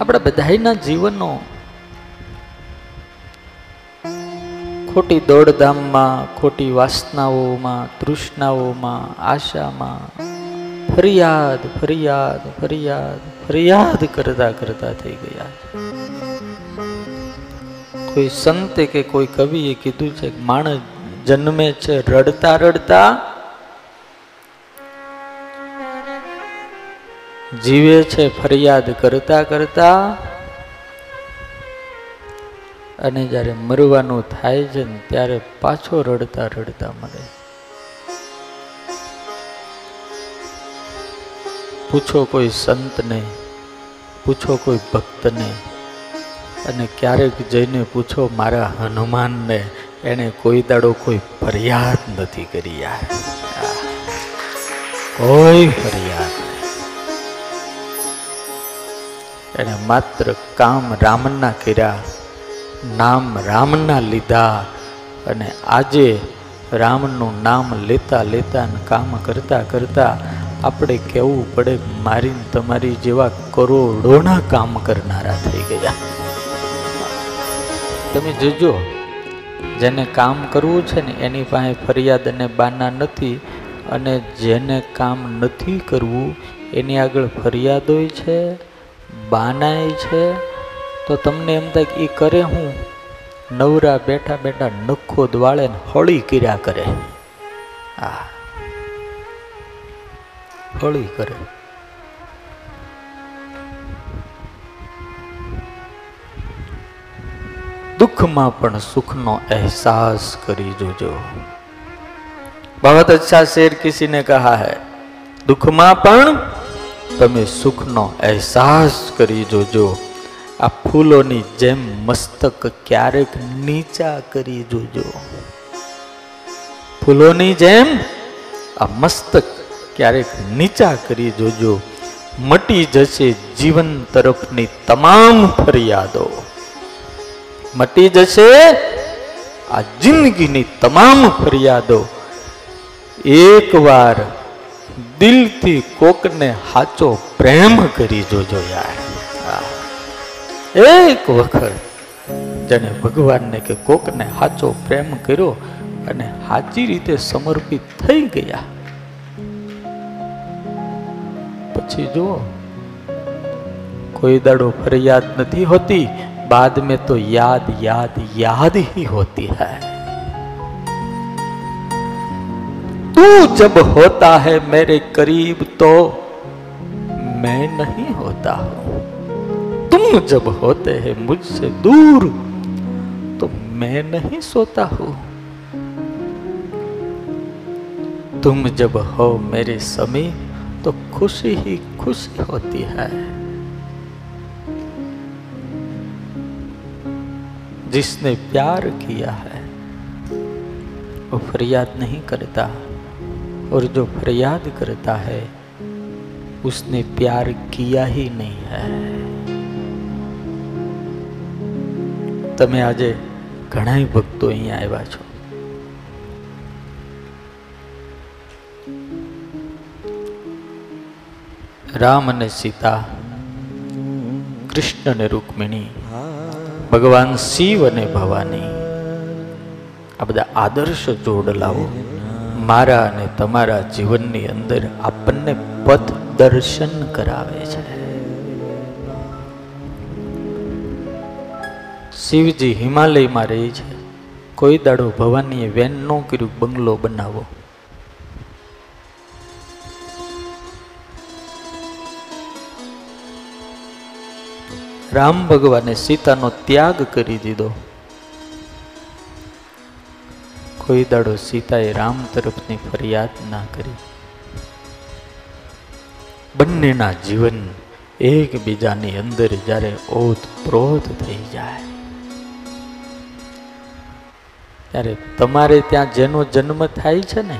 આપણા બધાના જીવનનો ખોટી દોડધામમાં, ખોટી વાસનાઓમાં, તૃષ્ણાઓમાં, આશામાં ફરિયાદ ફરિયાદ ફરિયાદ ફરિયાદ કરતા કરતા થઈ ગયા કોઈ સંતે કે કોઈ કવિએ કીધું છે માણસ જન્મે છે રડતા રડતા જીવે છે ફરિયાદ કરતા કરતા. અને જ્યારે મરવાનું થાય છે ને ત્યારે પાછો રડતા રડતા મરે. પૂછો કોઈ સંતને, પૂછો કોઈ ભક્તને, અને ક્યારેક જઈને પૂછો મારા હનુમાનને, એણે કોઈ દાડો કોઈ ફરિયાદ નથી કરી યાર. કોઈ ફરિયાદ એણે માત્ર કામ રામના કર્યા, નામ રામના લીધા અને આજે રામનું નામ લેતા લેતા અને કામ કરતા કરતા આપણે કહેવું પડે મારી તમારી જેવા કરોડોના કામ કરનારા થઈ ગયા. તમે જોજો, જેને કામ કરવું છે ને એની પાસે ફરિયાદ અને બાના નથી અને જેને કામ નથી કરવું, એની આગળ ફરિયાદ હોય છે? બાનાય છે, તો તમને એમ થાય કે એ કરે હું? નવરા બેઠા બેઠા નખો દ્વાળે હળી કર્યા કરે. આ હળી કરે. દુઃખમાં પણ સુખનો અહેસાસ કરી જોજો. બહુ અચ્છા શેર કિસીને કહા હે, દુઃખમાં પણ તમે સુખનો અહેસાસ કરી જોજો. આ ફૂલોની જેમ મસ્તક ક્યારેક નીચા કરી જોજો. ફૂલોની જેમ આ મસ્તક ક્યારેક નીચા કરી જોજો. મટી જશે જીવન તરફની તમામ ફરિયાદો. મટી જશે આ જિંદગીની તમામ ફરિયાદો. એકવાર દિલથી કોકને સાચો પ્રેમ કરી જોજો યાર. એક વખત જેને ભગવાનને કે કોકને સાચો પ્રેમ કર્યો અને સાચી રીતે સમર્પિત થઈ ગયા. પછી જો કોઈ દાડો ફરિયાદ નથી હોતી બાદ મેં તો યાદ યાદ યાદ હી હોતી હૈ. तू जब होता है मेरे करीब तो मैं नहीं होता। हूँ तुम जब होते हैं मुझसे दूर तो मैं नहीं सोता हूँ। तुम जब हो मेरे समीप तो खुशी ही खुशी होती है। जिसने प्यार किया है, वो फरियाद नहीं करता। और जो फरियाद करता है उसने प्यार किया ही नहीं है તમે આજે ઘણા ભક્તો અહીંયા આવ્યા છો રામ અને સીતા કૃષ્ણ અને રૂકમિણી ભગવાન શિવ અને ભવાની આ બધા આદર્શ જોડ લાવો મારા અને તમારા જીવનની અંદર આપણને પથ દર્શન કરાવે છે. શિવજી હિમાલયમાં રહે છે. કોઈ દાડો ભવાનીએ વેન ન કર્યું, બંગલો બનાવો. રામ ભગવાને સીતાનો ત્યાગ કરી દીધો. કોઈ દાડો સીતાએ રામ તરફની ફરિયાદ ના કરી. બંનેના જીવન એકબીજાની અંદર જ્યારે ઓતપ્રોત થઈ જાય. ત્યારે તમારે ત્યાં જેનો જન્મ થાય છે ને,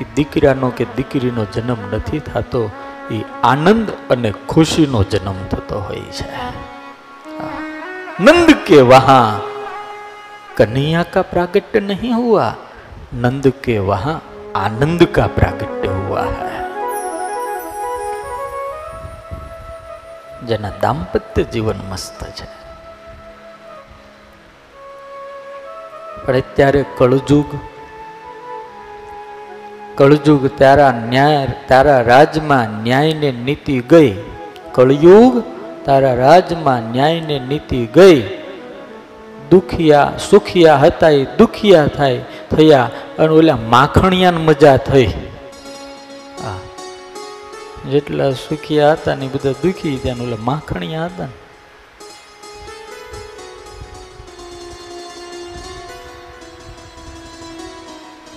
એ દીકરાનો કે દીકરીનો જન્મ નથી થતો, એ આનંદ અને ખુશીનો જન્મ થતો હોય છે. નંદ કે વહા कन्हैया का प्रागट्य नहीं हुआ नंद के वहां आनंद का प्रागट्य हुआ है જેના દાંપત્ય જીવન મસ્ત છે પણ અત્યારે કળજુગ કળજુગ તારા ન્યાય તારા રાજમાં ન્યાયને નીતિ ગઈ કળયુગ તારા રાજમાં ન્યાયને નીતિ ગઈ દુખિયા, સુખિયા હતા એ દુખિયા થાય, થયા. અને ઓલા માખણિયાને મજા થઈ. જેટલા સુખિયા હતા ને બધા દુખી ત્યાં ઓલા માખણિયા હતા ને.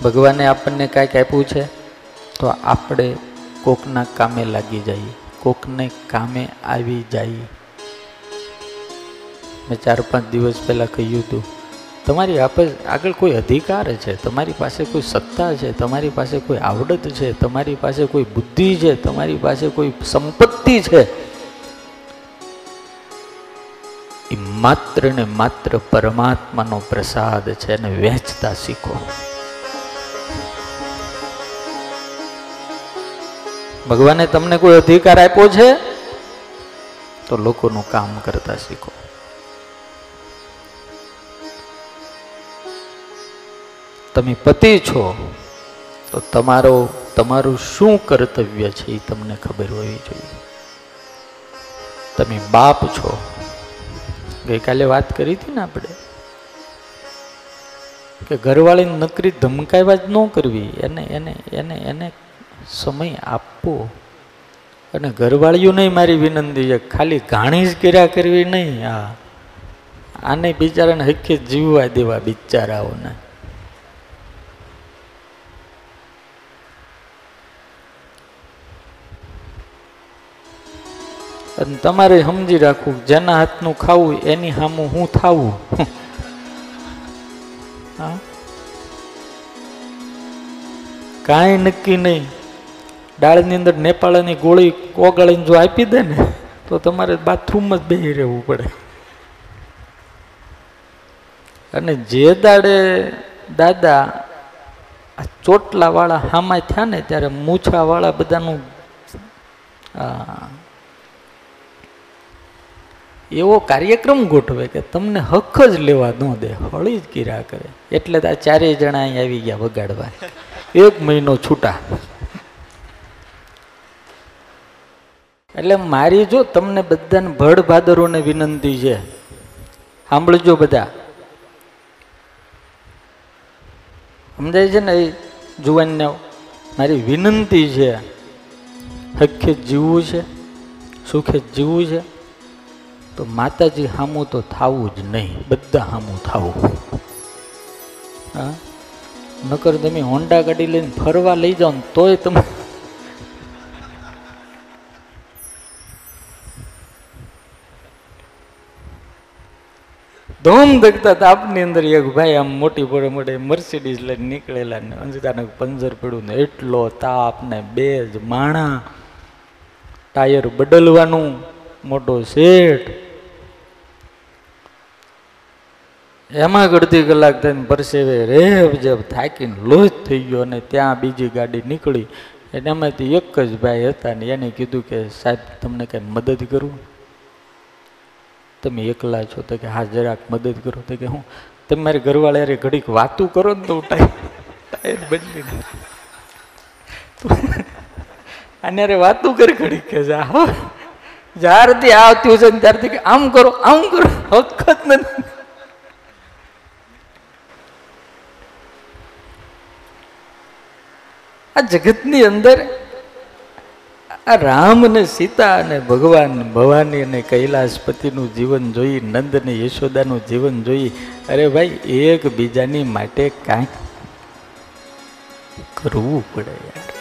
ભગવાને આપણને કાંઈક આપ્યું છે? તો આપણે કોકના કામે લાગી જઈએ. કોકને કામે આવી જઈએ. મેં ચાર પાંચ દિવસ પહેલાં કહ્યું હતું, તમારી આગળ કોઈ અધિકાર છે? તમારી પાસે કોઈ સત્તા છે? તમારી પાસે કોઈ આવડત છે? તમારી પાસે કોઈ બુદ્ધિ છે? તમારી પાસે કોઈ સંપત્તિ છે? એ માત્ર ને માત્ર પરમાત્માનો પ્રસાદ છે અને વહેંચતા શીખો. ભગવાને તમને કોઈ અધિકાર આપ્યો છે? તો લોકોનું કામ કરતા શીખો. તમે પતિ છો, તો તમારો, તમારું શું કર્તવ્ય છે એ તમને ખબર હોવી જોઈએ. તમે બાપ છો. ગઈકાલે વાત કરી હતી ને આપણે, કે ઘરવાળીને નકરી ધમકાવ્યા જ ન કરવી. એને એને એને એને સમય આપવો. અને ઘરવાળીઓ નહીં મારી વિનંતી છે, ખાલી ઘાણી જ કર્યા કરવી નહીં. આ આને બિચારાને હકે જીવવા દેવા બિચારાઓને. અને તમારે સમજી રાખવું જેના હાથનું ખાવું એની સામું હું થાવું. કાંઈ નક્કી નહીં. ડાળની અંદર નેપાળની ગોળી ઓગાળીને જો આપી દે ને, તો તમારે બાથરૂમ જ બેસી રહેવું પડે. અને જે દાડે દાદા આ ચોટલાવાળા હામાં થયા ને, ત્યારે મૂછાવાળા બધાનું એવો કાર્યક્રમ ગોઠવે કે તમને હક જ લેવા ન દે, હળી જ કીરા કરે. એટલે આ ચારેય જણા અહીં આવી ગયા વગાડવા. એક મહિનો છૂટા. એટલે મારી જો તમને બધાને ભડભાદરોને વિનંતી છે, સાંભળજો બધા. સમજાય છે ને એ જુવાનને મારી વિનંતી છે હખે જીવવું છે, સુખે જીવવું છે. તો માતાજી હામું તો થાવું જ નહીં, બધા હામું થવું. હા? નકર તમે હોન્ડા ગાડી લઈને ફરવા લઈ જાઓ ને તોય તમે ધૂમ ધકતા તાપની અંદર એક ભાઈ આમ મોટી પડે મોટે મર્સિડીઝ લઈને નીકળેલા ને અંજતાને પંજર પડ્યું ને એટલો તાપ ને બે જ માણા, ટાયર બદલવાનું, મોટો શેઠ. એમાં અડધી કલાક થઈને પરસેવે રેબ જેબ થાકીને લોજ થઈ ગયો અને ત્યાં બીજી ગાડી નીકળી. એટલે એમાંથી એક જ ભાઈ હતા ને એને કીધું કે, સાહેબ, તમને કંઈ મદદ કરું? તમે એકલા છો તો કે, હા, જરાક મદદ કરો. તો કે, હું, તમે મારી ઘરવાળા યારે ઘડીક વાતું કરો ને તો હું ટાયર બદલી અને અરે વાતું કરી ઘડીક કે, જા, હો, જ્યારથી આવતી છે ને ત્યારથી આમ કરો આમ કરો હકત નથી. આ જગતની અંદર આ રામ અને સીતા અને ભગવાન, ભવાની અને કૈલાસપતિનું જીવન જોઈ, નંદ અને યશોદાનું જીવન જોઈ, અરે ભાઈ, એકબીજાની માટે કાંઈક કરવું પડે યાર.